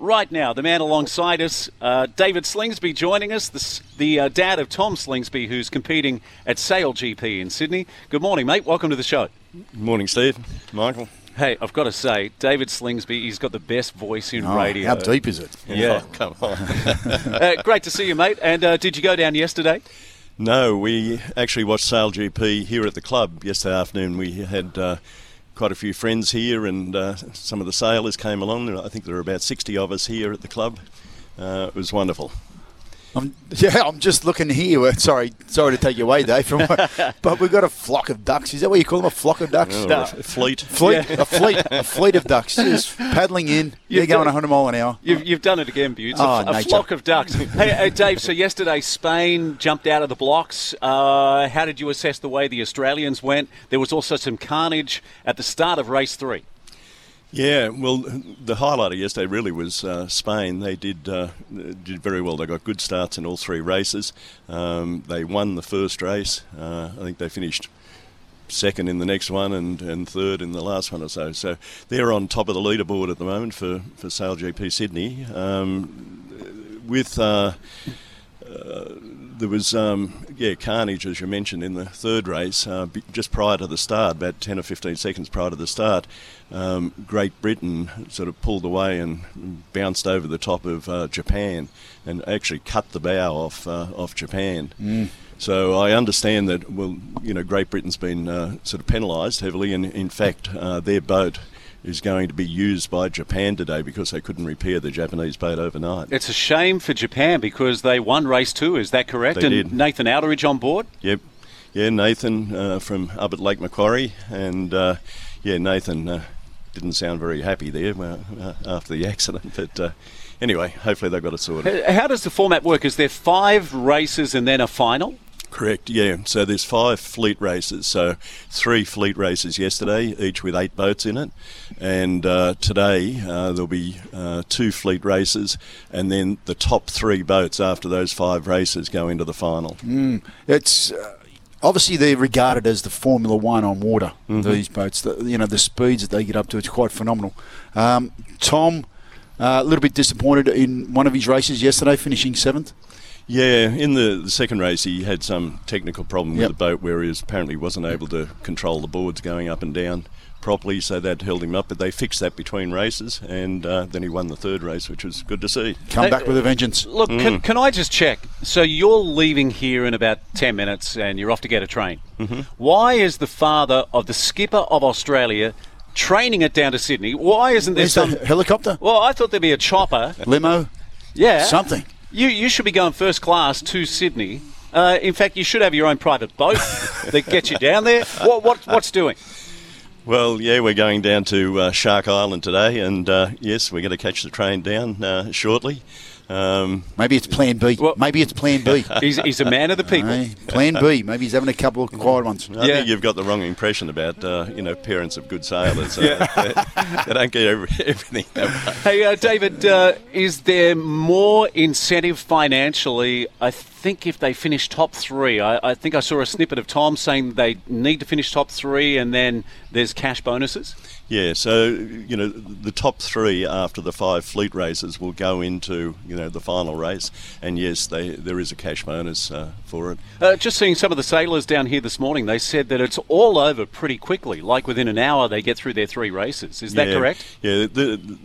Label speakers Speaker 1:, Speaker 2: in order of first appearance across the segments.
Speaker 1: Right now, the man alongside us, uh, David Slingsby, joining us, the, the uh, dad of Tom Slingsby, who's competing at Sail GP in Sydney. Good morning, mate. Welcome to the show.
Speaker 2: Good morning, Steve. Michael.
Speaker 1: Hey, I've got to say, David Slingsby, he's got the best voice in
Speaker 3: Oh,
Speaker 1: radio.
Speaker 3: How deep is it?
Speaker 1: Yeah.
Speaker 2: Oh, come on.
Speaker 1: uh, great to see you, mate. And uh, did you go down yesterday?
Speaker 2: no, we actually watched Sail GP here at the club yesterday afternoon. We had uh, quite a few friends here, and uh, some of the sailors came along. I think there were about 60 of us here at the club. Uh, it was wonderful.
Speaker 3: I'm, yeah, I'm just looking here. Sorry, sorry to take you away, Dave. From, but we've got a flock of ducks. Is that what you call them? A flock of ducks?
Speaker 2: Oh,
Speaker 1: No.
Speaker 2: a fleet.
Speaker 3: Fleet, a fleet, a fleet of ducks just paddling in. They're going 100 mile an hour.
Speaker 1: You've, you've done it again, Butts.
Speaker 3: Oh,
Speaker 1: a, a flock of ducks. hey, hey, Dave, so yesterday Spain jumped out of the blocks. Uh, how did you assess the way the Australians went? There was also some carnage at the start of race three.
Speaker 2: Yeah, well, the highlight of yesterday really was uh, Spain. They did uh, did very well. They got good starts in all three races. Um, they won the first race. Uh, I think they finished second in the next one and, and third in the last one or so. So they're on top of the leaderboard at the moment for, for Sail GP Sydney. Um, with uh, there was um, yeah carnage as you mentioned in the third race uh, just prior to the start about 10 or 15 seconds prior to the start um, Great Britain sort of pulled away and bounced over the top of uh, Japan and actually cut the bow off uh, off Japan. So I understand that well you know Great Britain's been uh, sort of penalised heavily and in fact uh, their boat is going to be used by Japan today because they couldn't repair the Japanese boat overnight.
Speaker 1: It's a shame for Japan because they won race two. Is that correct?
Speaker 2: They
Speaker 1: and
Speaker 2: did.
Speaker 1: Nathan Outteridge on board.
Speaker 2: Yep. Yeah, Nathan uh, from up at Lake Macquarie, and uh, yeah, Nathan uh, didn't sound very happy there uh, after the accident. But uh, anyway, hopefully they've got it sorted.
Speaker 1: How does the format work? Is there five races and then a final?
Speaker 2: Correct. Yeah. So there's five fleet races. So three fleet races yesterday, each with eight boats in it, and uh, today uh, there'll be uh, two fleet races, and then the top three boats after those five races go into the final.
Speaker 3: It's uh, obviously they're regarded as the Formula One on water. These boats, the, you know, the speeds that they get up to, it's quite phenomenal. Um, Tom, uh, a little bit disappointed in one of his races yesterday, finishing seventh.
Speaker 2: Yeah, in the, the second race, he had some technical problem
Speaker 3: Yep.
Speaker 2: with the boat where he was, apparently wasn't able to control the boards going up and down properly, so that held him up. But they fixed that between races, and uh, then he won the third race, which was good to see.
Speaker 3: Come
Speaker 1: Hey,
Speaker 3: back with a vengeance.
Speaker 1: Look, can, can I just check? So you're leaving here in about 10 minutes and you're off to get a train. Mm-hmm. Why is the father of the skipper of Australia training it down to Sydney? Why isn't there
Speaker 3: There's
Speaker 1: some.
Speaker 3: helicopter,
Speaker 1: Well, I thought there'd be a chopper.
Speaker 3: limo,
Speaker 1: Yeah.
Speaker 3: something.
Speaker 1: You, you should be going first class to Sydney. Uh, in fact, you should have your own private boat that gets you down there. What, what, what's doing?
Speaker 2: Well, yeah, we're going down to uh, Shark Island today, and uh, yes, we're going to catch the train down uh, shortly. Um,
Speaker 3: Maybe it's Plan B.
Speaker 1: Well-
Speaker 3: Maybe it's Plan B.
Speaker 1: He's, he's a man of the people.
Speaker 3: Aye, plan B. Maybe he's having a couple of quiet ones.
Speaker 2: I
Speaker 1: Yeah.
Speaker 2: think you've got the wrong impression about uh, you know parents of good sailors. Uh, they, they don't get every, everything.
Speaker 1: Hey, uh, David, uh, is there more incentive financially? I think if they finish top three, I, I think I saw a snippet of Tom saying they need to finish top three and then there's cash bonuses.
Speaker 2: Yeah, so you know the top three after the five fleet races will go into you know the final race, and yes, they, there is a cash bonus uh, for it.
Speaker 1: Uh, just seeing some of the sailors down here this morning, they said that it's all over pretty quickly. Like within an hour, they get through their three races. Is that
Speaker 2: yeah,
Speaker 1: correct?
Speaker 2: Yeah, the,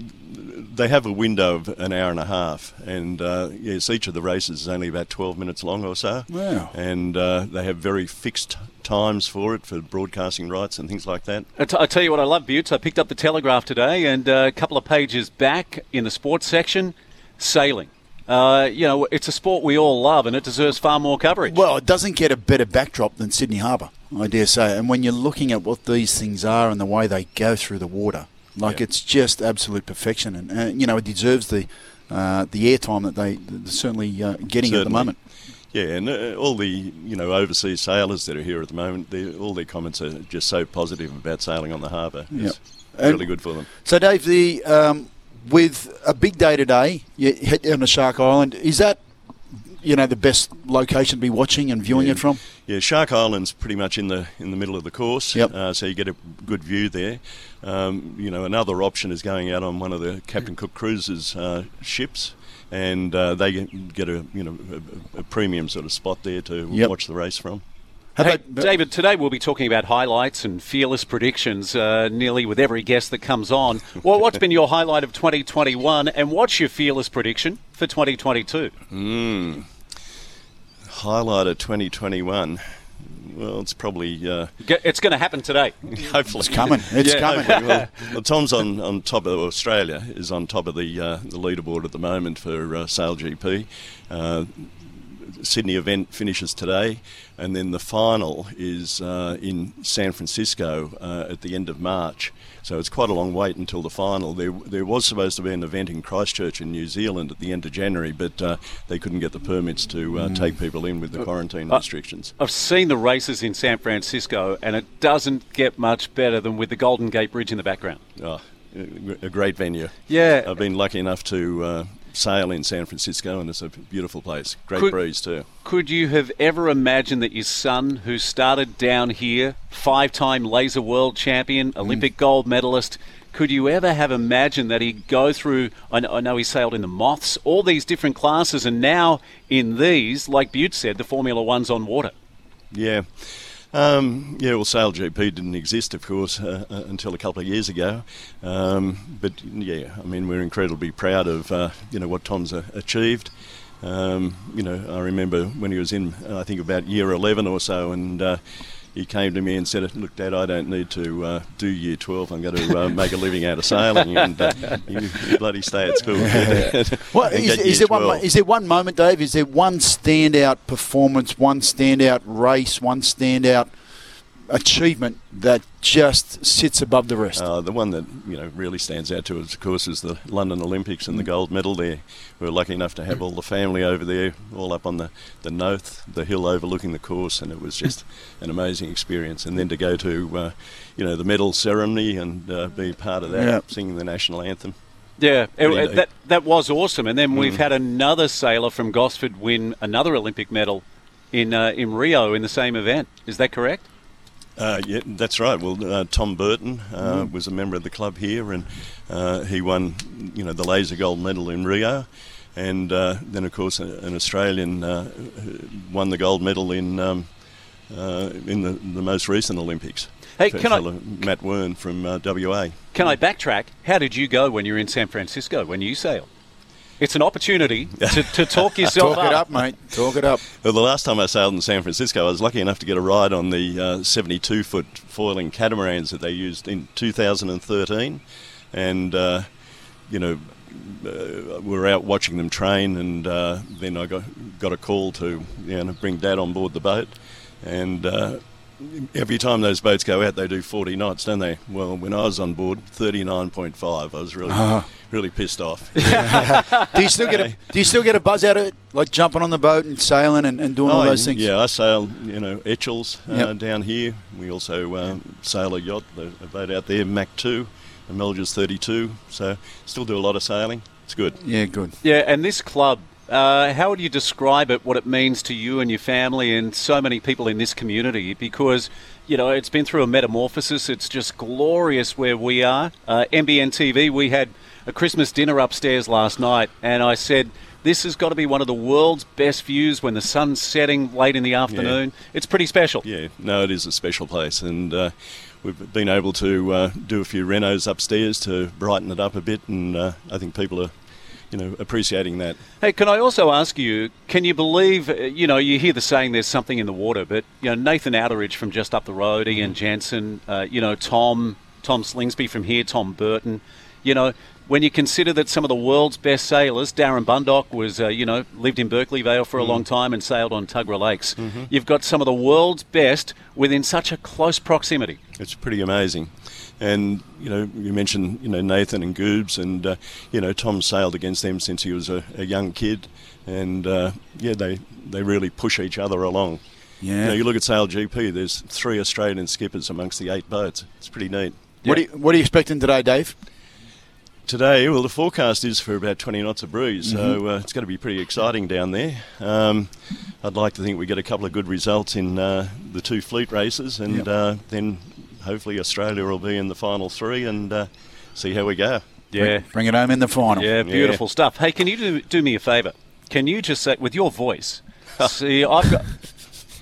Speaker 2: they have a window of an hour and a half, and uh, yes, each of the races is only about 12 minutes long or so.
Speaker 3: Wow.
Speaker 2: And uh, they have very fixed times for it for broadcasting rights and things like that.
Speaker 1: I, t- I tell you what, I love Buttes. I picked up the Telegraph today, and uh, a couple of pages back in the sports section, sailing. Uh, you know, it's a sport we all love, and it deserves far more coverage.
Speaker 3: Well, it doesn't get a better backdrop than Sydney Harbour, I dare say. And when you're looking at what these things are and the way they go through the water, like
Speaker 2: Yeah.
Speaker 3: it's just absolute perfection. And uh, you know, it deserves the uh, the airtime that they they're certainly uh, getting at the moment.
Speaker 2: Yeah, and uh, all the you know overseas sailors that are here at the moment, all their comments are just so positive about sailing on the harbour. It's
Speaker 3: And-
Speaker 2: really good for them.
Speaker 3: So, Dave, the um, with a big day today, you head down to Shark Island. Is that you know the best location to be watching and viewing
Speaker 2: Yeah.
Speaker 3: it from?
Speaker 2: Yeah, Shark Island's pretty much in the in the middle of the course,
Speaker 3: Yep.
Speaker 2: uh, so you get a good view there. Um, you know, another option is going out on one of the Captain Cook Cruises uh, ships, and uh, they get- get a you know a, a premium sort of spot there to
Speaker 3: Yep.
Speaker 2: watch the race from.
Speaker 1: Hey,
Speaker 3: they-
Speaker 1: David, today we'll be talking about highlights and fearless predictions uh, nearly with every guest that comes on. Well, what's been your highlight of 2021 and what's your fearless prediction for 2022?
Speaker 2: Highlight of 2021. Well, it's probably uh,
Speaker 1: It's going to happen today.
Speaker 2: hopefully
Speaker 3: It's coming. It's
Speaker 1: Yeah,
Speaker 3: coming.
Speaker 2: Hopefully, well, well, Tom's on, on top of Australia is on top of the uh, the leaderboard at the moment for uh, Sail GP. Uh, Sydney event finishes today, and then the final is uh, in San Francisco uh, at the end of March. So it's quite a long wait until the final. There, there was supposed to be an event in Christchurch in New Zealand at the end of January, but uh, they couldn't get the permits to uh, take people in with the quarantine restrictions.
Speaker 1: I've seen the races in San Francisco and it doesn't get much better than with the Golden Gate Bridge in the background.
Speaker 2: Oh, a great venue.
Speaker 1: Yeah.
Speaker 2: I've been lucky enough to uh, sail in San Francisco, and it's a beautiful place. Great
Speaker 1: Could-
Speaker 2: breeze too.
Speaker 1: Could you have ever imagined that your son, who started down here, five time laser world champion, mm. Olympic gold medalist, could you ever have imagined that he'd go through? I know, I know he sailed in the Moths, all these different classes, and now in these, like Butte said, the Formula One's on water.
Speaker 2: Yeah. Um, yeah, well, Sail GP didn't exist, of course, uh, uh, until a couple of years ago. Um, but yeah, I mean, we're incredibly proud of uh, you know what Tom's uh, achieved. Um, you know, I remember when he was in, I think about year 11 or so, and uh, he came to me and said, "Look, Dad, I don't need to uh, do year 12. I'm going to uh, make a living out of sailing, and uh, you, you bloody stay at school."
Speaker 3: What,
Speaker 2: and
Speaker 3: is, there one? Is there one moment, Dave? Is there one standout performance, one standout race, one standout achievement that just sits above the rest?
Speaker 2: Uh, the one that you know really stands out to us, of course, is the London Olympics
Speaker 3: Mm.
Speaker 2: and the gold medal there. We were lucky enough to have all the family over there, all up on the the Noth, the hill overlooking the course, and it was just an amazing experience. And then to go to uh, you know the medal ceremony and uh, be part of that,
Speaker 3: Yeah.
Speaker 2: singing the national anthem.
Speaker 1: Yeah, it-
Speaker 2: Pretty
Speaker 1: it-
Speaker 2: neat.
Speaker 1: that that was awesome. And then we've had another sailor from Gosford win another Olympic medal in uh, in Rio in the same event. Is that correct?
Speaker 2: Uh, yeah, that's right. Well, uh, Tom Burton uh,
Speaker 3: Mm.
Speaker 2: was a member of the club here, and uh, he won, you know, the laser gold medal in Rio, and uh, then of course an Australian uh, won the gold medal in um, uh, in the, the most recent Olympics.
Speaker 1: Hey, can I-
Speaker 2: Matt Wearn from uh, WA.
Speaker 1: Can I backtrack? How did you go when you were in San Francisco when you sailed? It's an opportunity to, to talk yourself
Speaker 3: Talk it up, mate. Talk it up.
Speaker 2: Well, the last time I sailed in San Francisco, I was lucky enough to get a ride on the uh, 72 foot foiling catamarans that they used in 2013. And, uh, you know, uh, we were out watching them train, and uh, then I got, got a call to you know, bring Dad on board the boat. And uh, every time those boats go out, they do 40 knots, don't they? Well, when I was on board, 39.5. I was really, really pissed off.
Speaker 3: Do you still get a Do you still get a buzz out of it, like jumping on the boat and sailing and, and doing all
Speaker 2: Oh,
Speaker 3: those things?
Speaker 2: Yeah, I sail, you know, Etchells uh,
Speaker 3: Yep.
Speaker 2: down here. We also um, sail a yacht, the, a boat out there, Mac 2, a Melges 32. So still do a lot of sailing. It's good.
Speaker 3: Yeah, good.
Speaker 1: Yeah, and this club, uh, how would you describe it, what it means to you and your family and so many people in this community? Because, you know, it's been through a metamorphosis. It's just glorious where we are. Uh, MBN TV, we had a Christmas dinner upstairs last night, and I said, this has got to be one of the world's best views when the sun's setting late in the afternoon. It's pretty special.
Speaker 2: Yeah, no, it is a special place. And uh, we've been able to uh, do a few renos upstairs to brighten it up a bit. And uh, I think people are, you know, appreciating that.
Speaker 1: Hey, can I also ask you, can you believe, uh, you know, you hear the saying there's something in the water, but, you know, Nathan Outteridge from just up the road, Iain Jensen, uh, you know, Tom, Tom Slingsby from here, Tom Burton, you know, when you consider that some of the world's best sailors, Darren Bundock was, uh, you know, lived in Berkeley Vale for a long time and sailed on Tuggerah Lakes. You've got some of the world's best within such a close proximity.
Speaker 2: It's pretty amazing. And you know, you mentioned you know Nathan and Goobs, and uh, you know Tom sailed against them since he was a, a young kid, and uh, yeah, they they really push each other along.
Speaker 3: Yeah.
Speaker 2: You, know, you look at Sail GP. There's three Australian skippers amongst the eight boats. It's pretty neat.
Speaker 3: What, are you, what are you expecting today, Dave?
Speaker 2: Today, well, the forecast is for about 20 knots of breeze, so uh, it's going to be pretty exciting down there. Um, I'd like to think we get a couple of good results in uh, the two fleet races, and
Speaker 3: Yep.
Speaker 2: uh, then hopefully Australia will be in the final three and uh, see how we go.
Speaker 1: Yeah.
Speaker 3: Bring it home in the final.
Speaker 1: Yeah, beautiful stuff. Hey, can you do, do me a favour? Can you just say, with your voice, see, I've got,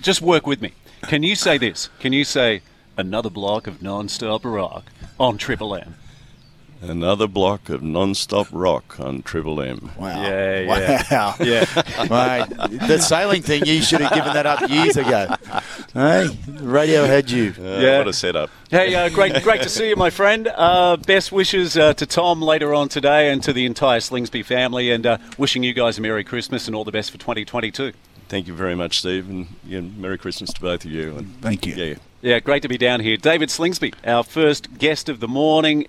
Speaker 1: just work with me. Can you say this? Can you say, another block of non-stop rock on Triple M?
Speaker 2: Another block of non-stop rock on Triple M.
Speaker 3: Wow.
Speaker 1: Yeah, yeah.
Speaker 3: Wow.
Speaker 1: Yeah.
Speaker 3: Mate, the sailing thing, you should have given that up years ago. Hey, radio had you.
Speaker 2: Uh,
Speaker 1: Yeah.
Speaker 2: What a setup.
Speaker 1: Hey, uh, great, great to see you, my friend. Uh, best wishes uh, to Tom later on today, and to the entire Slingsby family, and uh, wishing you guys a Merry Christmas and all the best for 2022.
Speaker 2: Thank you very much, Steve, and yeah, Merry Christmas to both of you. And
Speaker 3: Thank you.
Speaker 2: yeah.
Speaker 1: Yeah, great to be down here. David Slingsby, our first guest of the morning.